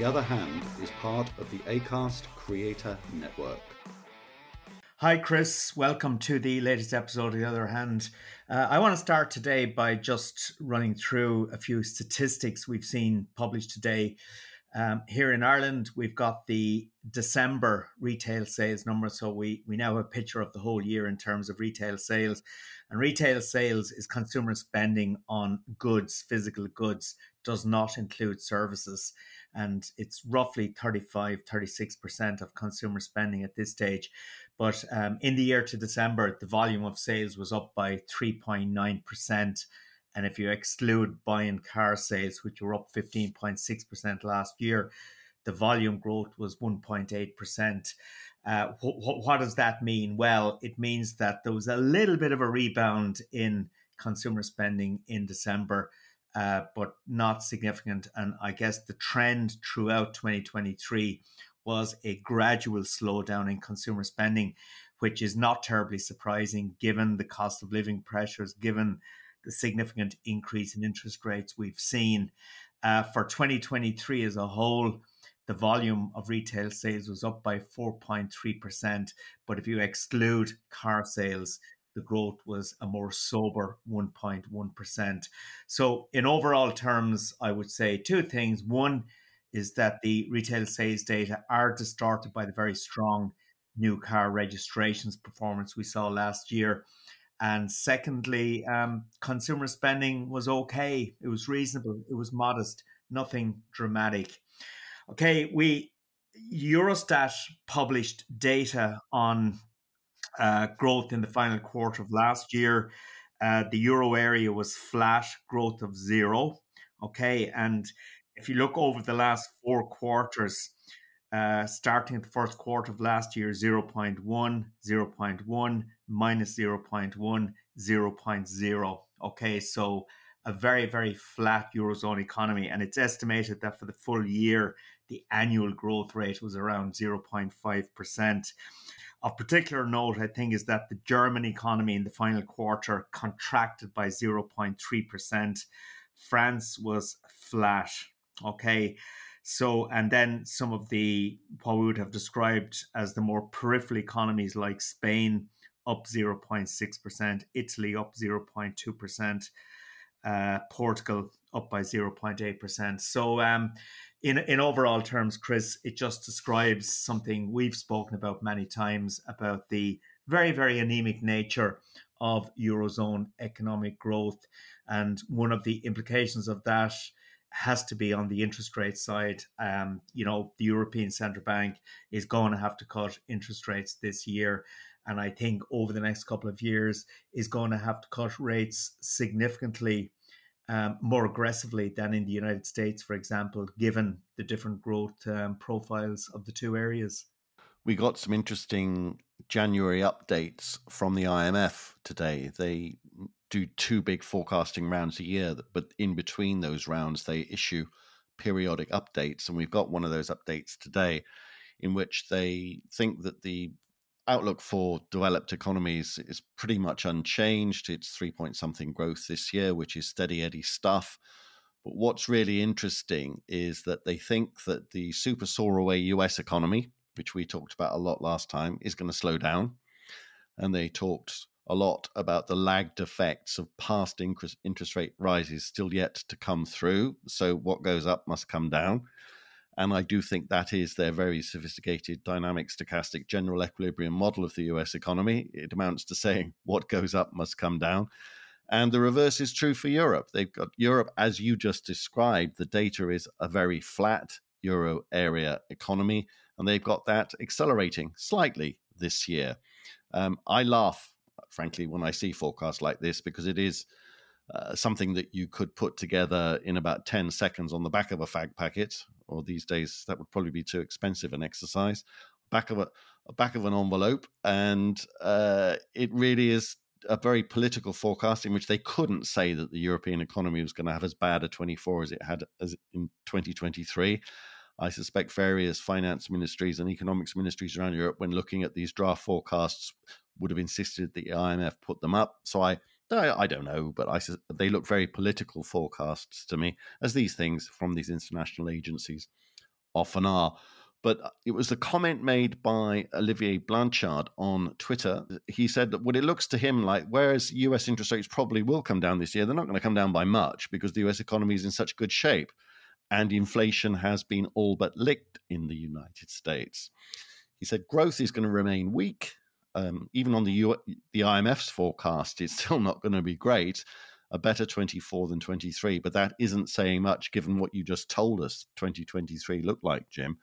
The Other Hand is part of the ACAST Creator Network. Hi, Chris. Welcome to the latest episode of The Other Hand. Uh, I want to start today by just running through a few statistics we've seen published today. Um, here in Ireland, we've got the December retail sales number. So we, we now have a picture of the whole year in terms of retail sales. And retail sales is consumer spending on goods, physical goods, does not include services and it's roughly 35 36% of consumer spending at this stage. But um, in the year to december the volume of sales was up by 3.9% and if you exclude buying car sales which were up 15.6% last year the volume growth was 1.8% uh, wh- what does that mean? Well it means that there was a little bit of a rebound in consumer spending in december uh, but not significant. And I guess the trend throughout 2023 was a gradual slowdown in consumer spending, which is not terribly surprising given the cost of living pressures, given the significant increase in interest rates we've seen. Uh, for 2023 as a whole, the volume of retail sales was up by 4.3%. But if you exclude car sales, the growth was a more sober 1.1%. So, in overall terms, I would say two things. One is that the retail sales data are distorted by the very strong new car registrations performance we saw last year. And secondly, um, consumer spending was okay. It was reasonable. It was modest. Nothing dramatic. Okay, we Eurostat published data on uh, growth in the final quarter of last year. Uh, the euro area was flat, growth of zero. Okay. And if you look over the last four quarters, uh, starting at the first quarter of last year 0.1, 0.1, minus 0.1, 0.0. Okay. So a very, very flat Eurozone economy. And it's estimated that for the full year, the annual growth rate was around 0.5%. Of particular note, I think, is that the German economy in the final quarter contracted by 0.3%. France was flat. Okay. So, and then some of the, what we would have described as the more peripheral economies like Spain up 0.6%, Italy up 0.2%, uh, Portugal up by 0.8%. So, um, in in overall terms, Chris, it just describes something we've spoken about many times about the very very anemic nature of eurozone economic growth, and one of the implications of that has to be on the interest rate side. Um, you know, the European Central Bank is going to have to cut interest rates this year. And I think over the next couple of years is going to have to cut rates significantly um, more aggressively than in the United States, for example, given the different growth um, profiles of the two areas. We got some interesting January updates from the IMF today. They do two big forecasting rounds a year, but in between those rounds, they issue periodic updates. And we've got one of those updates today in which they think that the outlook for developed economies is pretty much unchanged. It's three point something growth this year, which is steady eddy stuff. But what's really interesting is that they think that the super soar away US economy, which we talked about a lot last time, is going to slow down. And they talked a lot about the lagged effects of past interest rate rises still yet to come through. So what goes up must come down. And I do think that is their very sophisticated dynamic stochastic general equilibrium model of the US economy. It amounts to saying what goes up must come down. And the reverse is true for Europe. They've got Europe, as you just described, the data is a very flat euro area economy, and they've got that accelerating slightly this year. Um, I laugh, frankly, when I see forecasts like this because it is uh, something that you could put together in about 10 seconds on the back of a fag packet, or these days that would probably be too expensive an exercise. Back of a, back of an envelope, and uh, it really is a very political forecast in which they couldn't say that the European economy was going to have as bad a 24 as it had as in 2023. I suspect various finance ministries and economics ministries around Europe, when looking at these draft forecasts, would have insisted that the IMF put them up. So I, I, don't know, but I, they look very political forecasts to me, as these things from these international agencies often are. But uh, it was the comment made by Olivier Blanchard on Twitter. He said that what it looks to him like, whereas US interest rates probably will come down this year, they're not going to come down by much because the US economy is in such good shape and inflation has been all but licked in the United States. He said growth is going to remain weak. Um, even on the, U- the IMF's forecast, it's still not going to be great. A better 24 than 23, but that isn't saying much given what you just told us 2023 looked like, Jim.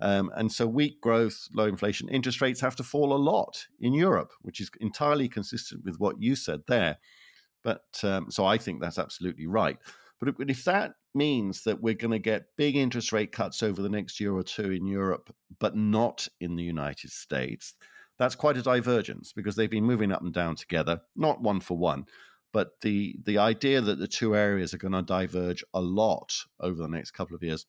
Um, and so, weak growth, low inflation, interest rates have to fall a lot in Europe, which is entirely consistent with what you said there. But um, so I think that's absolutely right. But if that means that we're going to get big interest rate cuts over the next year or two in Europe, but not in the United States, that's quite a divergence because they've been moving up and down together, not one for one. But the, the idea that the two areas are going to diverge a lot over the next couple of years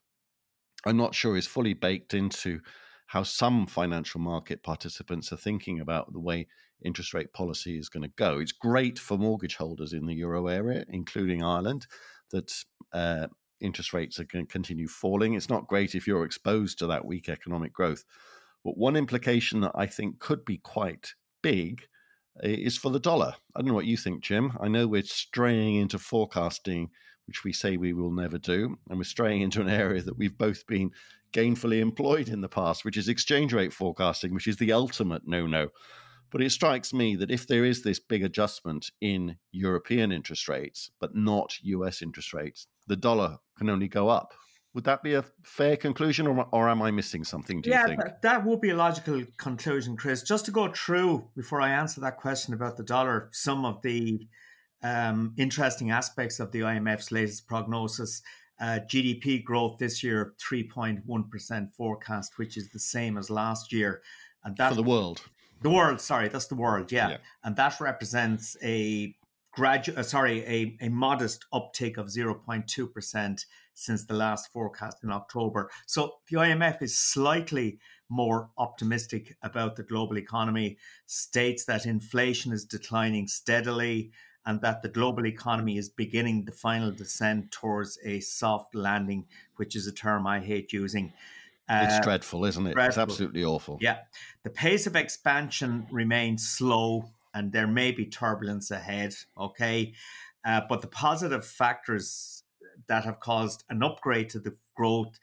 I'm not sure is fully baked into how some financial market participants are thinking about the way interest rate policy is going to go. It's great for mortgage holders in the euro area, including Ireland, that uh, interest rates are going to continue falling. It's not great if you're exposed to that weak economic growth. But one implication that I think could be quite big eh, is for the dollar. I don't know what you think, Jim. I know we're straying into forecasting which we say we will never do. And we're straying into an area that we've both been gainfully employed in the past, which is exchange rate forecasting, which is the ultimate no no. But it strikes me that if there is this big adjustment in European interest rates, but not US interest rates, the dollar can only go up. Would that be a fair conclusion, or, or am I missing something? Do yeah, you think? That, that would be a logical conclusion, Chris. Just to go through before I answer that question about the dollar, some of the um, interesting aspects of the IMF's latest prognosis. Uh, GDP growth this year, 3.1% forecast, which is the same as last year. And that, For the world. The world, sorry, that's the world, yeah. yeah. And that represents a gradual, uh, sorry, a, a modest uptick of 0.2% since the last forecast in October. So the IMF is slightly more optimistic about the global economy, states that inflation is declining steadily, and that the global economy is beginning the final descent towards a soft landing, which is a term I hate using. It's uh, dreadful, isn't it? Dreadful. It's absolutely awful. Yeah. The pace of expansion remains slow and there may be turbulence ahead. Okay. Uh, but the positive factors that have caused an upgrade to the growth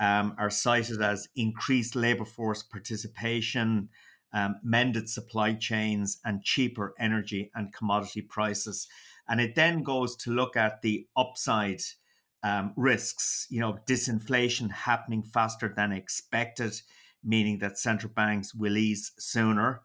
um, are cited as increased labor force participation, um, mended supply chains, and cheaper energy and commodity prices. And it then goes to look at the upside um, risks, you know, disinflation happening faster than expected, meaning that central banks will ease sooner.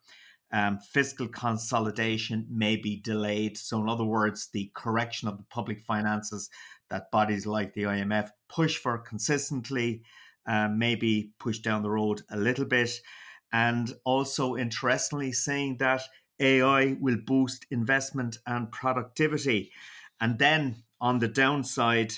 um, fiscal consolidation may be delayed. So, in other words, the correction of the public finances that bodies like the IMF push for consistently um, maybe push down the road a little bit. And also, interestingly, saying that AI will boost investment and productivity. And then on the downside,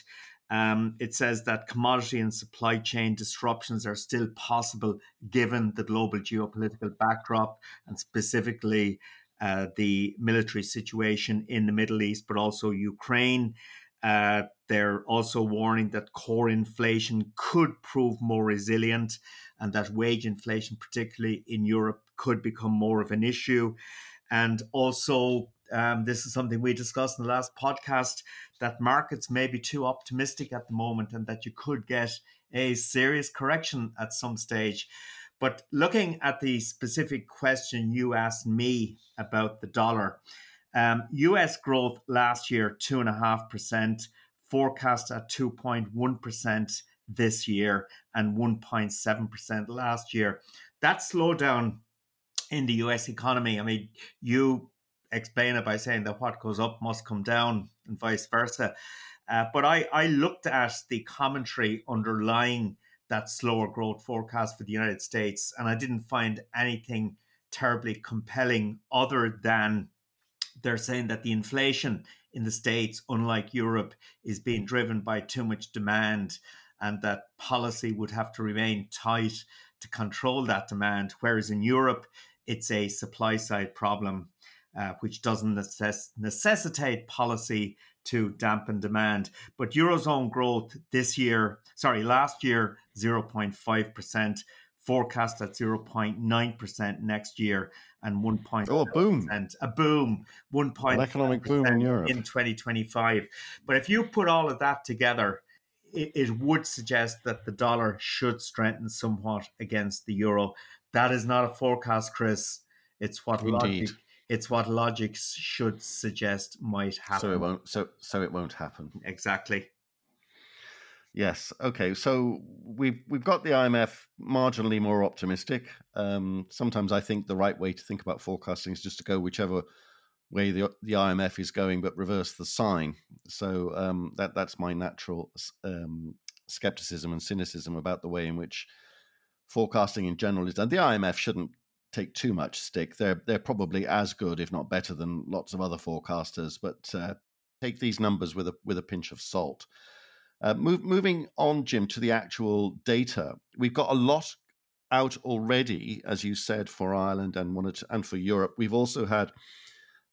um, it says that commodity and supply chain disruptions are still possible given the global geopolitical backdrop and specifically uh, the military situation in the Middle East, but also Ukraine. Uh, they're also warning that core inflation could prove more resilient and that wage inflation, particularly in Europe, could become more of an issue. And also, um, this is something we discussed in the last podcast that markets may be too optimistic at the moment and that you could get a serious correction at some stage. But looking at the specific question you asked me about the dollar, um, US growth last year, 2.5%, forecast at 2.1% this year and 1.7% last year. That slowdown in the US economy, I mean, you explain it by saying that what goes up must come down and vice versa. Uh, but I, I looked at the commentary underlying that slower growth forecast for the United States, and I didn't find anything terribly compelling other than they're saying that the inflation in the States, unlike Europe, is being driven by too much demand and that policy would have to remain tight to control that demand. Whereas in Europe, it's a supply side problem uh, which doesn't necess- necessitate policy to dampen demand. But Eurozone growth this year, sorry, last year, 0.5%, forecast at 0.9% next year and 1.0. Oh, boom. And a boom. 1. An economic boom in Europe. In 2025. But if you put all of that together, it, it would suggest that the dollar should strengthen somewhat against the euro. That is not a forecast, Chris. It's what Indeed. logic it's what logic should suggest might happen. So it won't. So so it won't happen. Exactly. Yes. Okay. So we've we've got the IMF marginally more optimistic. Um, sometimes I think the right way to think about forecasting is just to go whichever way the the IMF is going, but reverse the sign. So um, that that's my natural um, skepticism and cynicism about the way in which forecasting in general is done. The IMF shouldn't take too much stick. They're they're probably as good, if not better, than lots of other forecasters. But uh, take these numbers with a with a pinch of salt. Uh, move, moving on, Jim, to the actual data. We've got a lot out already, as you said, for Ireland and wanted and for Europe. We've also had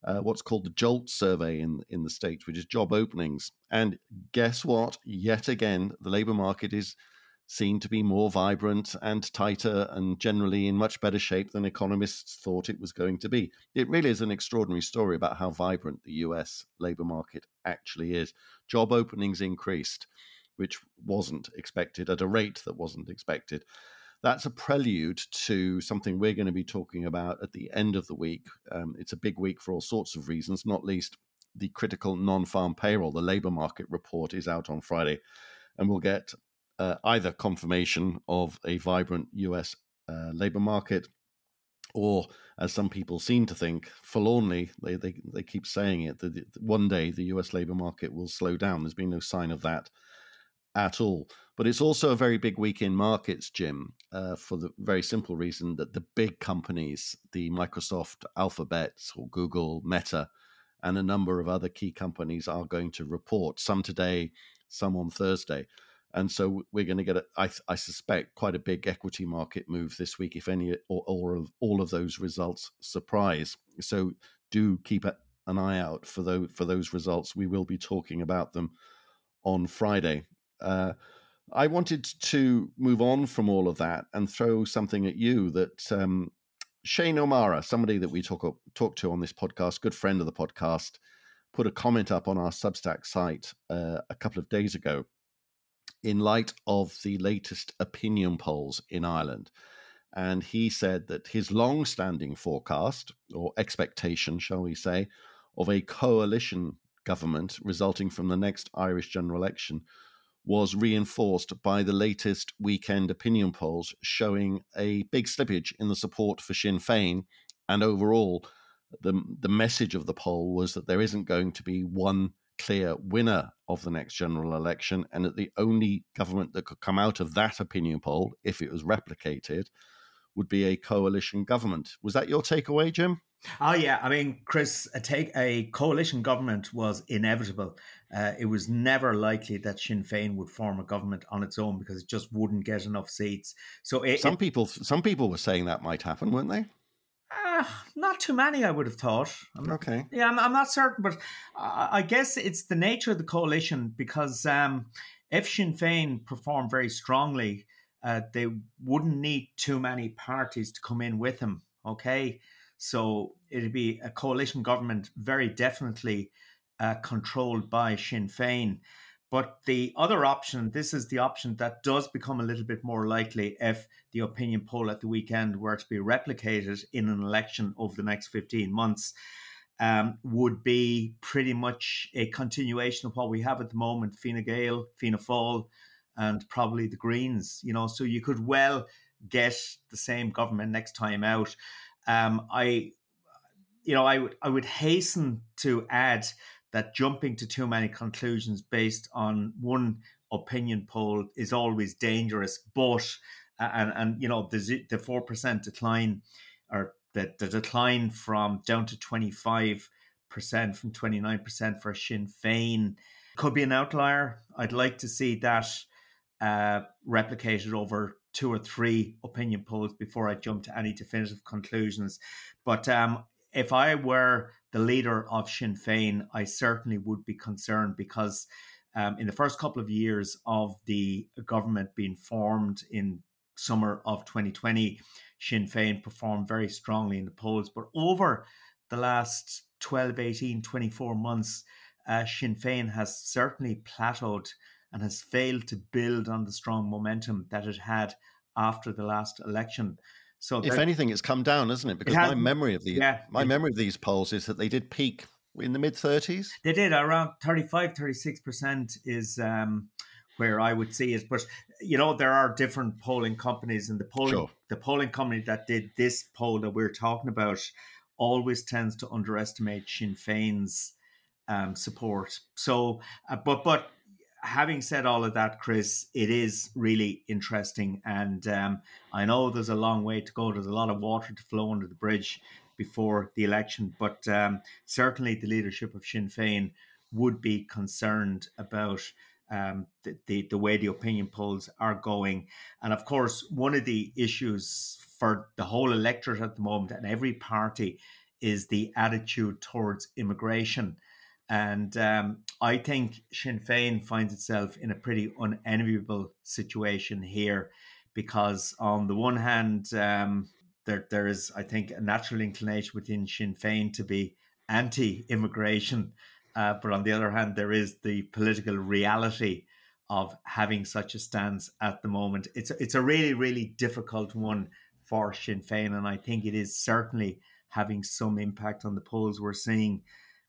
uh, what's called the JOLT survey in in the states, which is job openings. And guess what? Yet again, the labour market is seen to be more vibrant and tighter and generally in much better shape than economists thought it was going to be. It really is an extraordinary story about how vibrant the US labour market actually is. Job openings increased, which wasn't expected at a rate that wasn't expected. That's a prelude to something we're going to be talking about at the end of the week. Um, it's a big week for all sorts of reasons, not least the critical non farm payroll. The labour market report is out on Friday and we'll get uh, either confirmation of a vibrant US uh, labor market, or as some people seem to think, forlornly, they, they, they keep saying it, that one day the US labor market will slow down. There's been no sign of that at all. But it's also a very big week in markets, Jim, uh, for the very simple reason that the big companies, the Microsoft, Alphabet, or Google, Meta, and a number of other key companies are going to report, some today, some on Thursday. And so we're going to get, a, I, I suspect, quite a big equity market move this week, if any, or, or of, all of those results surprise. So do keep an eye out for those for those results. We will be talking about them on Friday. Uh, I wanted to move on from all of that and throw something at you that um, Shane O'Mara, somebody that we talk talk to on this podcast, good friend of the podcast, put a comment up on our Substack site uh, a couple of days ago in light of the latest opinion polls in Ireland. And he said that his long standing forecast, or expectation, shall we say, of a coalition government resulting from the next Irish general election was reinforced by the latest weekend opinion polls showing a big slippage in the support for Sinn Féin And overall, the the message of the poll was that there isn't going to be one clear winner of the next general election, and that the only government that could come out of that opinion poll, if it was replicated, would be a coalition government. Was that your takeaway, Jim? Oh yeah, I mean, Chris, a take a coalition government was inevitable. Uh, it was never likely that Sinn Féin would form a government on its own because it just wouldn't get enough seats. So it, some people, some people were saying that might happen, weren't they? Uh, not too many, I would have thought. I'm, okay. Yeah, I'm, I'm, not certain, but I guess it's the nature of the coalition because um, if Sinn Féin perform very strongly, uh, they wouldn't need too many parties to come in with them. Okay. So it'd be a coalition government, very definitely uh, controlled by Sinn Féin. But the other option, this is the option that does become a little bit more likely if the opinion poll at the weekend were to be replicated in an election over the next 15 months, um, would be pretty much a continuation of what we have at the moment Fine Gael, Fianna Fáil, and probably the Greens. You know, so you could well get the same government next time out. Um, I, you know, I would I would hasten to add that jumping to too many conclusions based on one opinion poll is always dangerous. But and and you know the the four percent decline or the, the decline from down to twenty five percent from twenty nine percent for Sinn Féin could be an outlier. I'd like to see that uh, replicated over two or three opinion polls before I jump to any definitive conclusions. But um, if I were the leader of Sinn Féin, I certainly would be concerned because um, in the first couple of years of the government being formed in summer of 2020, Sinn Féin performed very strongly in the polls. But over the last 12, 18, 24 months, uh, Sinn Féin has certainly plateaued and has failed to build on the strong momentum that it had after the last election. So, if anything, it's come down, isn't it? Because it my memory of the yeah, my it, memory of these polls is that they did peak in the mid 30s. They did around 35, 36 percent is um, where I would see it. But you know, there are different polling companies, and the polling sure. the polling company that did this poll that we're talking about always tends to underestimate Sinn Féin's um, support. So, uh, but but having said all of that, Chris, it is really interesting. And um, I know there's a long way to go. There's a lot of water to flow under the bridge before the election. But um, certainly the leadership of Sinn Féin would be concerned about um, the, the, the way the opinion polls are going. And of course, one of the issues for the whole electorate at the moment and every party is the attitude towards immigration. And um, I think Sinn Féin finds itself in a pretty unenviable situation here because, on the one hand, um, there, there is, I think, a natural inclination within Sinn Féin to be anti immigration. Uh, but on the other hand, there is the political reality of having such a stance at the moment. It's, it's a really, really difficult one for Sinn Féin. And I think it is certainly having some impact on the polls we're seeing.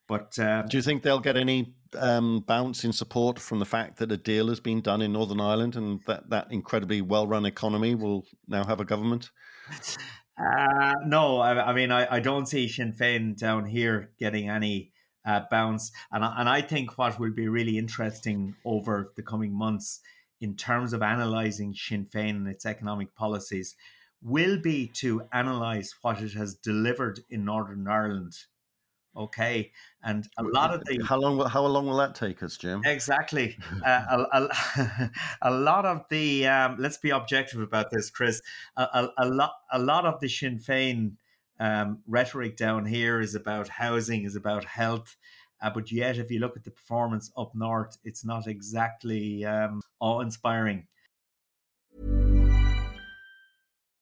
But uh, do you think they'll get any um, bounce in support from the fact that a deal has been done in Northern Ireland and that that incredibly well-run economy will now have a government? Uh, no, I, I mean I, I, don't see Sinn Féin down here getting any uh, bounce, and I, and I think what will be really interesting over the coming months in terms of analysing Sinn Féin and its economic policies will be to analyse what it has delivered in Northern Ireland okay and a lot of the how long how long will that take us jim? Exactly uh, a, a, a, lot of the um, let's be objective about this chris a, a, lot a lot of the sinn féin um, rhetoric down here is about housing is about health uh, but yet if you look at the performance up north it's not exactly um, awe-inspiring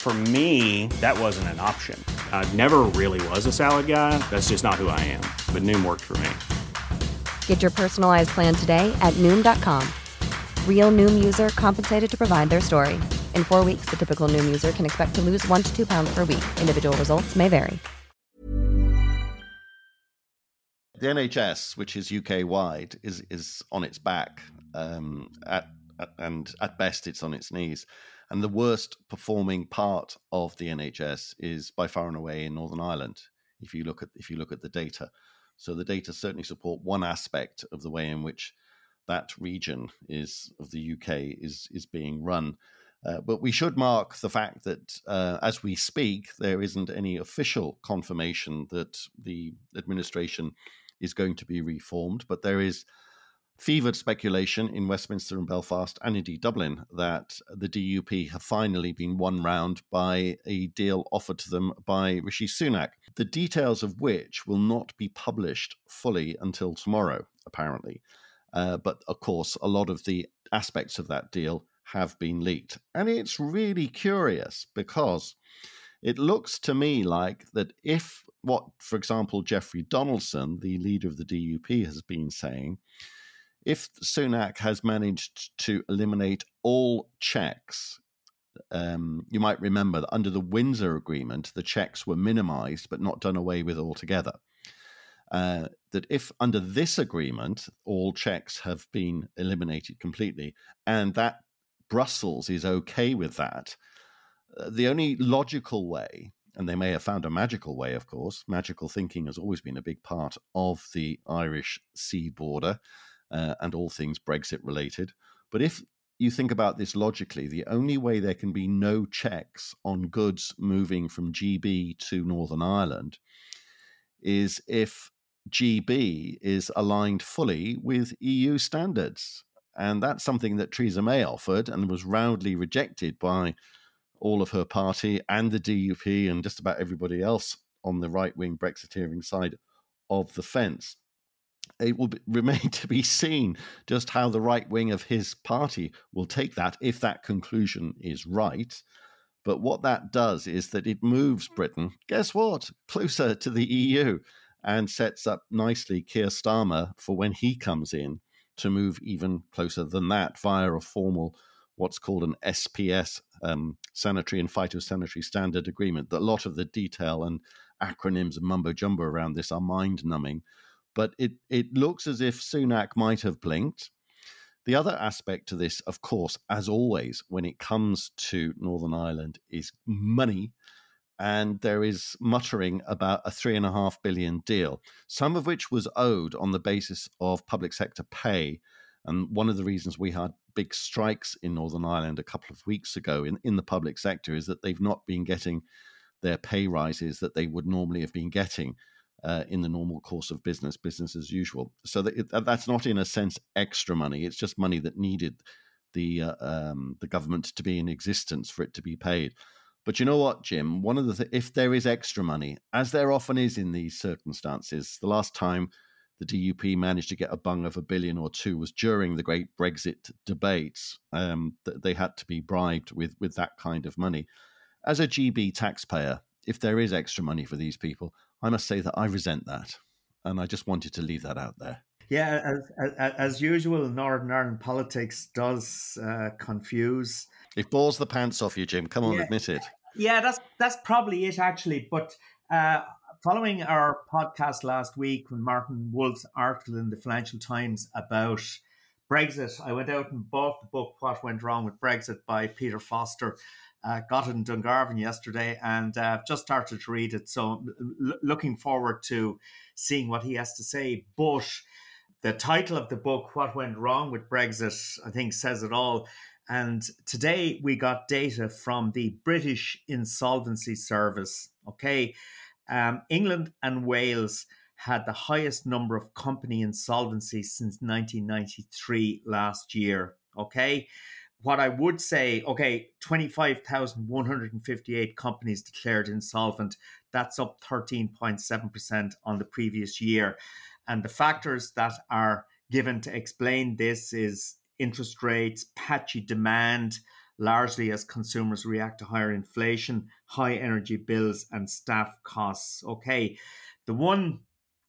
For me, that wasn't an option. I never really was a salad guy. That's just not who I am. But Noom worked for me. Get your personalized plan today at Noom.com. Real Noom user compensated to provide their story. In four weeks, the typical Noom user can expect to lose one to two pounds per week. Individual results may vary. The NHS, which is UK wide, is is on its back. Um, at, at and at best, it's on its knees. And the worst performing part of the NHS is by far and away in Northern Ireland. If you look at if you look at the data, so the data certainly support one aspect of the way in which that region is of the UK is is being run. Uh, but we should mark the fact that uh, as we speak, there isn't any official confirmation that the administration is going to be reformed, but there is fevered speculation in Westminster and Belfast and indeed Dublin that the DUP have finally been won round by a deal offered to them by Rishi Sunak, the details of which will not be published fully until tomorrow, apparently. Uh, but of course, a lot of the aspects of that deal have been leaked. And it's really curious because it looks to me like that if what, for example, Jeffrey Donaldson, the leader of the DUP, has been saying, if Sunak has managed to eliminate all checks, um, you might remember that under the Windsor Agreement, the checks were minimized but not done away with altogether. Uh, that if under this agreement all checks have been eliminated completely, and that Brussels is okay with that, uh, the only logical way, and they may have found a magical way, of course, magical thinking has always been a big part of the Irish sea border uh, and all things Brexit related. But if you think about this logically, the only way there can be no checks on goods moving from GB to Northern Ireland is if GB is aligned fully with EU standards. And that's something that Theresa May offered and was roundly rejected by all of her party and the DUP and just about everybody else on the right wing Brexiteering side of the fence it will be, remain to be seen just how the right wing of his party will take that if that conclusion is right. But what that does is that it moves Britain, guess what, closer to the EU and sets up nicely Keir Starmer for when he comes in to move even closer than that via a formal, what's called an SPS, um, Sanitary and Phytosanitary Standard Agreement. That a lot of the detail and acronyms and mumbo jumbo around this are mind numbing but it, it looks as if Sunak might have blinked. The other aspect to this, of course, as always, when it comes to Northern Ireland, is money. And there is muttering about a three and a half billion deal, some of which was owed on the basis of public sector pay. And one of the reasons we had big strikes in Northern Ireland a couple of weeks ago in, in the public sector is that they've not been getting their pay rises that they would normally have been getting uh, in the normal course of business, business as usual. So that it, that's not, in a sense, extra money. It's just money that needed the uh, um, the government to be in existence for it to be paid. But you know what, Jim? One of the th- if there is extra money, as there often is in these circumstances, the last time the DUP managed to get a bung of a billion or two was during the great Brexit debates. Um, they had to be bribed with with that kind of money. As a GB taxpayer, if there is extra money for these people, I must say that I resent that. And I just wanted to leave that out there. Yeah, as, as, as usual, Northern Ireland politics does uh, confuse. It bores the pants off you, Jim. Come on, yeah, admit it. Yeah, that's that's probably it, actually. But uh, following our podcast last week, when Martin Wolf's article in the Financial Times about Brexit, I went out and bought the book "What Went Wrong with Brexit" by Peter Foster, uh, got it in Dungarvan yesterday and uh, just started to read it. So l- looking forward to seeing what he has to say. But the title of the book, What Went Wrong with Brexit, I think says it all. And today we got data from the British Insolvency Service. Okay. Um, England and Wales had the highest number of company insolvencies since 1993 last year. Okay what I would say, okay, 25,158 companies declared insolvent. That's up 13.7% on the previous year. And the factors that are given to explain this is interest rates, patchy demand, largely as consumers react to higher inflation, high energy bills, and staff costs. Okay, the one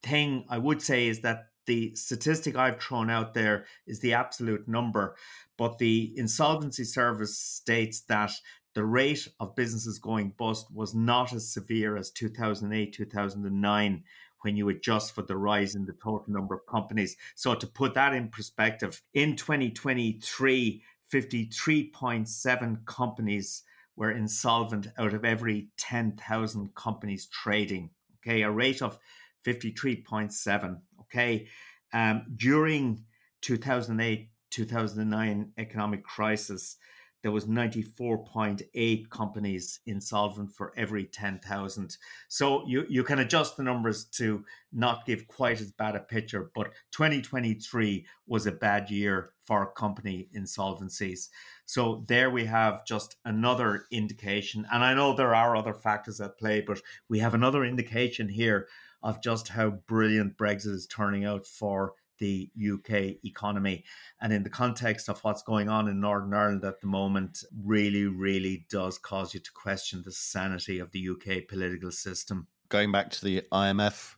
thing I would say is that the statistic I've thrown out there is the absolute number, but the insolvency service states that the rate of businesses going bust was not as severe as 2008, 2009 when you adjust for the rise in the total number of companies. So, to put that in perspective, in 2023, 53.7 companies were insolvent out of every 10,000 companies trading. Okay, a rate of 53.7. Okay, um, during 2008 2009 economic crisis, there was 94.8 companies insolvent for every 10,000. So you, you can adjust the numbers to not give quite as bad a picture, but 2023 was a bad year for company insolvencies. So there we have just another indication. And I know there are other factors at play, but we have another indication here of just how brilliant Brexit is turning out for the UK economy. And in the context of what's going on in Northern Ireland at the moment, really, really does cause you to question the sanity of the UK political system. Going back to the IMF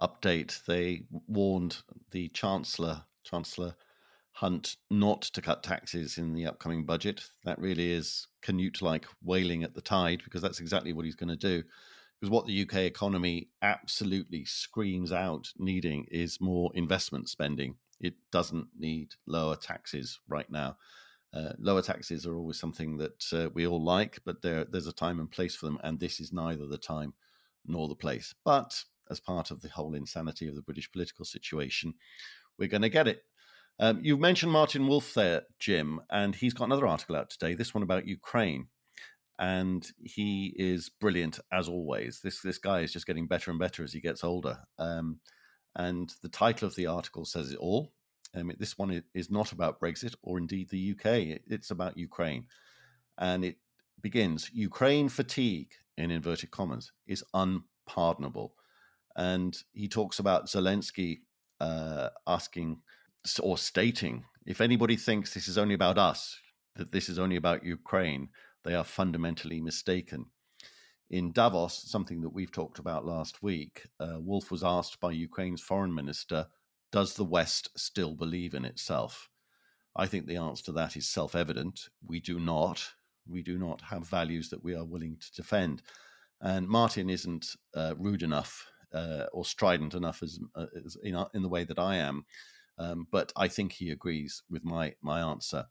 update, they warned the Chancellor, Chancellor Hunt, not to cut taxes in the upcoming budget. That really is Canute like wailing at the tide because that's exactly what he's going to do because what the UK economy absolutely screams out needing is more investment spending. It doesn't need lower taxes right now. Uh, lower taxes are always something that uh, we all like, but there, there's a time and place for them, and this is neither the time nor the place. But as part of the whole insanity of the British political situation, we're going to get it. Um, you mentioned Martin Wolf there, Jim, and he's got another article out today, this one about Ukraine and he is brilliant as always. This this guy is just getting better and better as he gets older. Um, and the title of the article says it all. Um, this one is not about Brexit or indeed the UK. It's about Ukraine, and it begins: Ukraine fatigue in inverted commas is unpardonable. And he talks about Zelensky uh, asking or stating, if anybody thinks this is only about us, that this is only about Ukraine, they are fundamentally mistaken. In Davos, something that we've talked about last week, uh, Wolf was asked by Ukraine's foreign minister, Does the West still believe in itself? I think the answer to that is self evident. We do not. We do not have values that we are willing to defend. And Martin isn't uh, rude enough uh, or strident enough as, uh, as in, in, the way that I am, um, but I think he agrees with my my answer.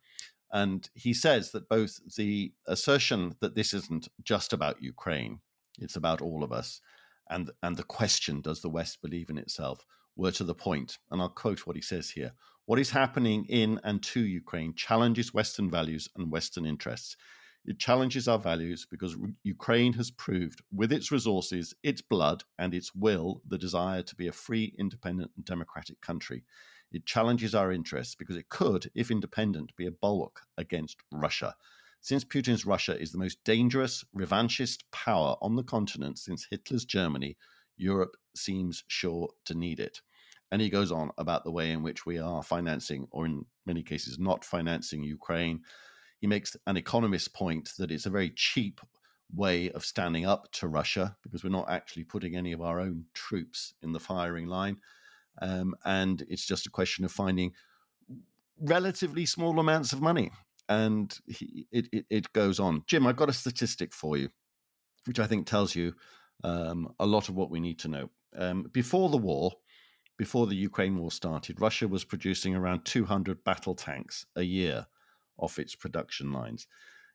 And he says that both the assertion that this isn't just about Ukraine, it's about all of us, and, and the question, does the West believe in itself, were to the point. And I'll quote what he says here What is happening in and to Ukraine challenges Western values and Western interests. It challenges our values because Ukraine has proved, with its resources, its blood, and its will, the desire to be a free, independent, and democratic country. It challenges our interests because it could, if independent, be a bulwark against Russia. Since Putin's Russia is the most dangerous, revanchist power on the continent since Hitler's Germany, Europe seems sure to need it. And he goes on about the way in which we are financing, or in many cases, not financing Ukraine. He makes an economist point that it's a very cheap way of standing up to Russia because we're not actually putting any of our own troops in the firing line. Um, and it's just a question of finding relatively small amounts of money. And he, it, it, it, goes on. Jim, I've got a statistic for you, which I think tells you um, a lot of what we need to know. Um, before the war, before the Ukraine war started, Russia was producing around 200 battle tanks a year off its production lines.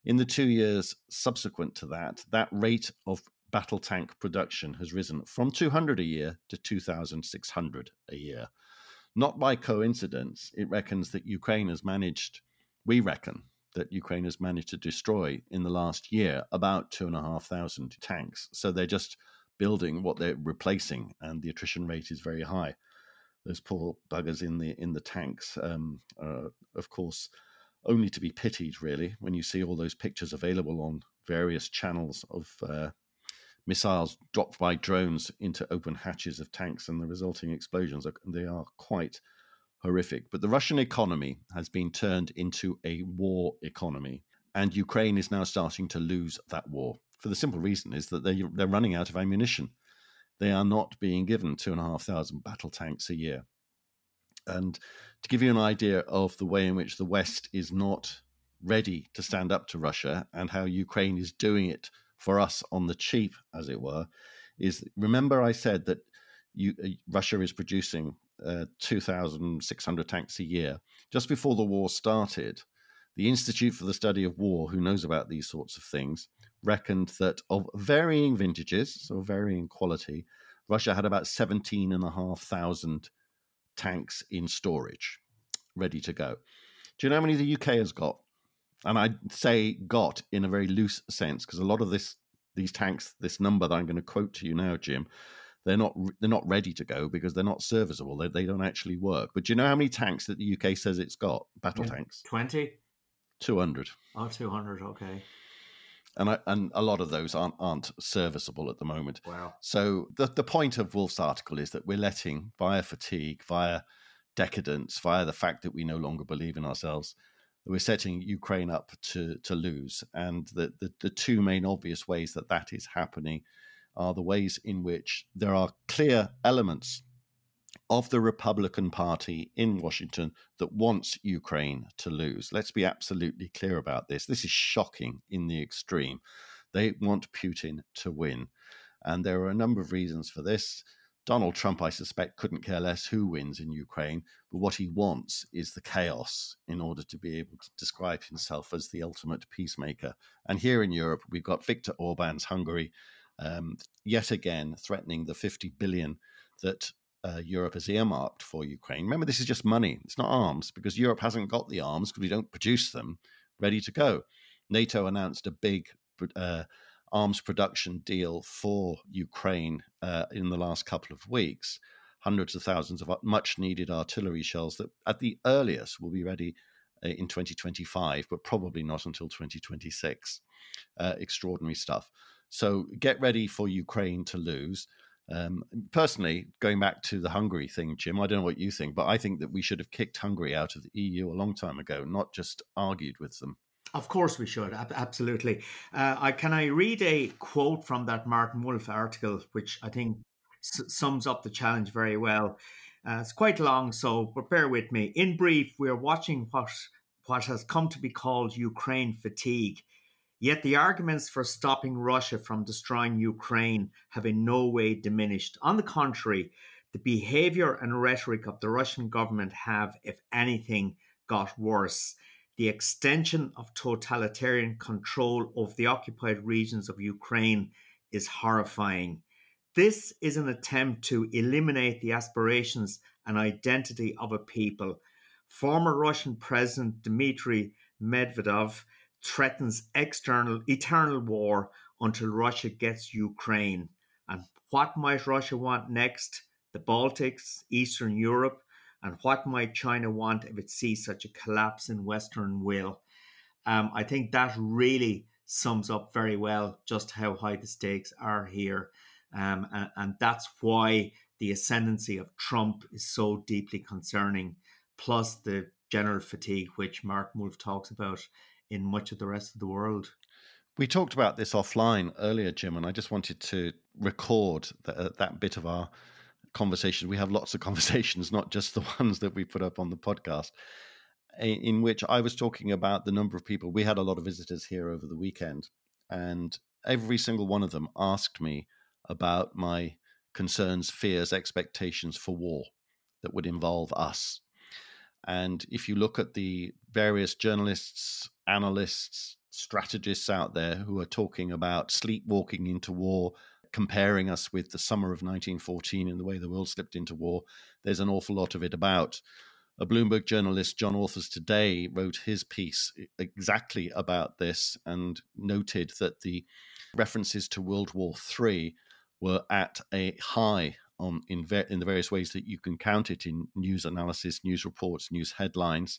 In the two years subsequent to that, that rate of battle tank production has risen from 200 a year to 2,600 a year. Not by coincidence, it reckons that Ukraine has managed, we reckon that Ukraine has managed to destroy in the last year about 2,500 tanks. So they're just building what they're replacing, and the attrition rate is very high. Those poor buggers in the in the tanks, um, of course, only to be pitied, really, when you see all those pictures available on various channels of uh, missiles dropped by drones into open hatches of tanks and the resulting explosions. They are quite horrific. But the Russian economy has been turned into a war economy. And Ukraine is now starting to lose that war for the simple reason is that they, they're running out of ammunition. They are not being given two and a half thousand battle tanks a year. And to give you an idea of the way in which the West is not ready to stand up to Russia and how Ukraine is doing it for us on the cheap, as it were, is remember I said that you, uh, Russia is producing uh, 2,600 tanks a year. Just before the war started, the Institute for the Study of War, who knows about these sorts of things, reckoned that of varying vintages, so varying quality, Russia had about 17,500 tanks in storage, ready to go. Do you know how many the UK has got? And I say got in a very loose sense because a lot of this these tanks, this number that I'm going to quote to you now, Jim, they're not they're not ready to go because they're not serviceable. They, they don't actually work. But do you know how many tanks that the UK says it's got? Battle yeah, tanks. Twenty. Two hundred. Oh, 200, Okay and I, and a lot of those aren't aren't serviceable at the moment. Wow. So the the point of Wolf's article is that we're letting via fatigue, via decadence, via the fact that we no longer believe in ourselves, we're setting Ukraine up to to lose. And the, the the two main obvious ways that that is happening are the ways in which there are clear elements of the Republican Party in Washington that wants Ukraine to lose. Let's be absolutely clear about this. This is shocking in the extreme. They want Putin to win. And there are a number of reasons for this. Donald Trump, I suspect, couldn't care less who wins in Ukraine, but what he wants is the chaos in order to be able to describe himself as the ultimate peacemaker. And here in Europe, we've got Viktor Orban's Hungary, um, yet again threatening the 50 billion that uh, Europe has earmarked for Ukraine. Remember, this is just money, it's not arms, because Europe hasn't got the arms because we don't produce them ready to go. NATO announced a big uh, arms production deal for Ukraine uh, in the last couple of weeks. Hundreds of thousands of much needed artillery shells that, at the earliest, will be ready uh, in 2025, but probably not until 2026. Uh, extraordinary stuff. So get ready for Ukraine to lose. Um, personally, going back to the Hungary thing, Jim, I don't know what you think, but I think that we should have kicked Hungary out of the EU a long time ago, not just argued with them. Of course, we should. Absolutely. Uh, I, can I read a quote from that Martin Wolf article, which I think s- sums up the challenge very well? Uh, it's quite long, so bear with me. In brief, we are watching what what has come to be called Ukraine fatigue Yet the arguments for stopping Russia from destroying Ukraine have in no way diminished. On the contrary, the behavior and rhetoric of the Russian government have, if anything, got worse. The extension of totalitarian control of the occupied regions of Ukraine is horrifying. This is an attempt to eliminate the aspirations and identity of a people. Former Russian President Dmitry Medvedev threatens external eternal war until Russia gets Ukraine. And what might Russia want next? The Baltics, Eastern Europe, and what might China want if it sees such a collapse in Western will? Um, I think that really sums up very well just how high the stakes are here. Um, and, and that's why the ascendancy of Trump is so deeply concerning, plus the general fatigue, which Mark Wolf talks about in much of the rest of the world. We talked about this offline earlier, Jim, and I just wanted to record uh, that bit of our conversation. We have lots of conversations, not just the ones that we put up on the podcast, in which I was talking about the number of people. We had a lot of visitors here over the weekend, and every single one of them asked me about my concerns, fears, expectations for war that would involve us. And if you look at the various journalists, analysts, strategists out there who are talking about sleepwalking into war, comparing us with the summer of 1914 and the way the world slipped into war, there's an awful lot of it about. A Bloomberg journalist, John Authers today wrote his piece exactly about this and noted that the references to World War III were at a high on in, in the various ways that you can count it in news analysis, news reports, news headlines,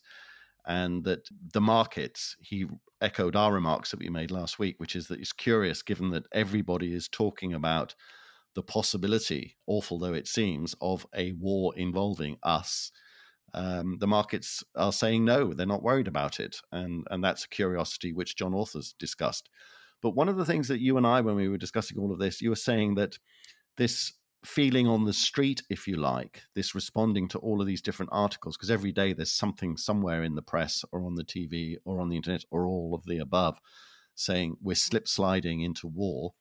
and that the markets, he echoed our remarks that we made last week, which is that it's curious given that everybody is talking about the possibility, awful though it seems, of a war involving us. um, the markets are saying no, they're not worried about it, and and that's a curiosity which John Authers discussed. But one of the things that you and I, when we were discussing all of this, you were saying that this feeling on the street, if you like, this responding to all of these different articles, because every day there's something somewhere in the press or on the TV or on the internet or all of the above saying we're slip sliding into war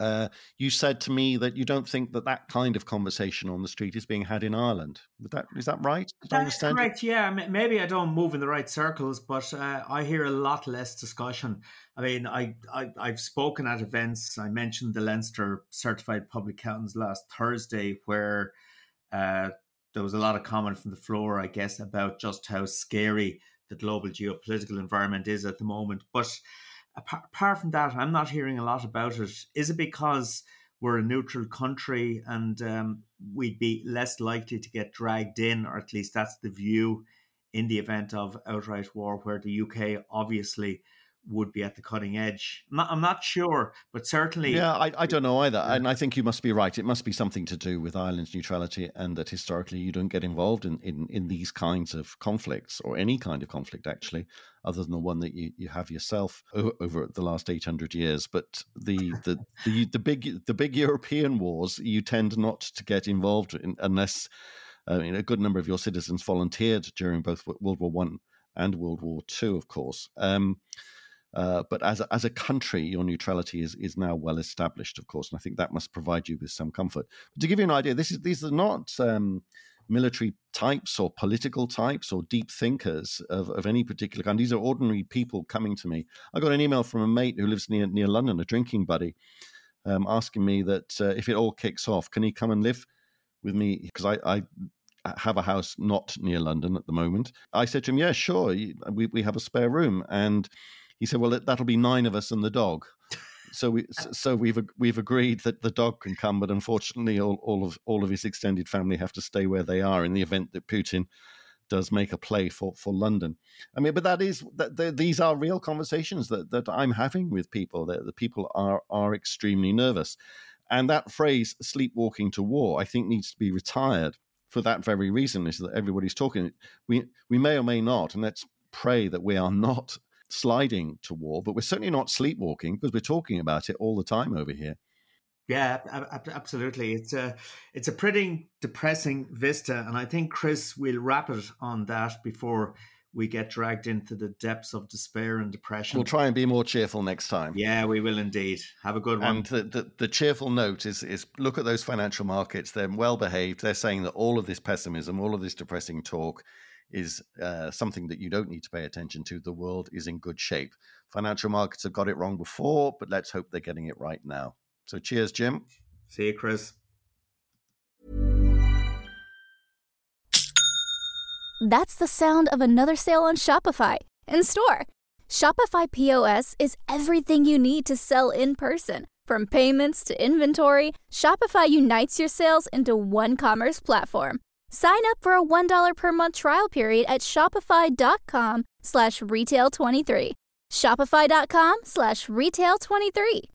uh, you said to me that you don't think that that kind of conversation on the street is being had in Ireland. Is that is that right? Did That's correct. Yeah, maybe I don't move in the right circles, but uh, I hear a lot less discussion. I mean, I, I have spoken at events. I mentioned the Leinster Certified Public Accountants last Thursday, where uh, there was a lot of comment from the floor, I guess, about just how scary the global geopolitical environment is at the moment, but apart, apart from that, I'm not hearing a lot about it. Is it because we're a neutral country and um, we'd be less likely to get dragged in, or at least that's the view in the event of outright war, where the UK obviously would be at the cutting edge. I'm not, I'm not sure, but certainly. Yeah, I, I don't know either. And I think you must be right. It must be something to do with Ireland's neutrality and that historically you don't get involved in, in, in these kinds of conflicts or any kind of conflict, actually, other than the one that you, you have yourself over, over the last 800 years. But the, the, the, the, big, the big European wars, you tend not to get involved in unless. I mean, a good number of your citizens volunteered during both World War One and World War Two, of course. Um, uh, but as a, as a country, your neutrality is is now well established, of course, and I think that must provide you with some comfort. But to give you an idea, this is these are not um, military types or political types or deep thinkers of, of any particular kind. These are ordinary people coming to me. I got an email from a mate who lives near near London, a drinking buddy, um, asking me that uh, if it all kicks off, can he come and live with me? Because I, I have a house not near London at the moment. I said to him, "Yeah, sure. We we have a spare room." And he said, "Well, that'll be nine of us and the dog." So we so we've we've agreed that the dog can come, but unfortunately, all, all of all of his extended family have to stay where they are in the event that Putin does make a play for, for London. I mean, but that is that these are real conversations that, that I'm having with people. That the people are are extremely nervous, and that phrase "sleepwalking to war" I think needs to be retired for that very reason. Is that everybody's talking? We we may or may not, and let's pray that we are not sliding to war, but we're certainly not sleepwalking because we're talking about it all the time over here. Yeah, absolutely. It's a it's a pretty depressing vista, and I think Chris will wrap it on that before we get dragged into the depths of despair and depression. We'll try and be more cheerful next time. Yeah, we will indeed. Have a good one. And the, the, the cheerful note is is look at those financial markets. They're well behaved. They're saying that all of this pessimism, all of this depressing talk is uh, something that you don't need to pay attention to. The world is in good shape. Financial markets have got it wrong before, but let's hope they're getting it right now. So, cheers, Jim. See you, Chris. That's the sound of another sale on Shopify in store. Shopify POS is everything you need to sell in person. From payments to inventory, Shopify unites your sales into one commerce platform Sign up for a $1 per month trial period at shopify.com slash retail23. Shopify.com slash retail23.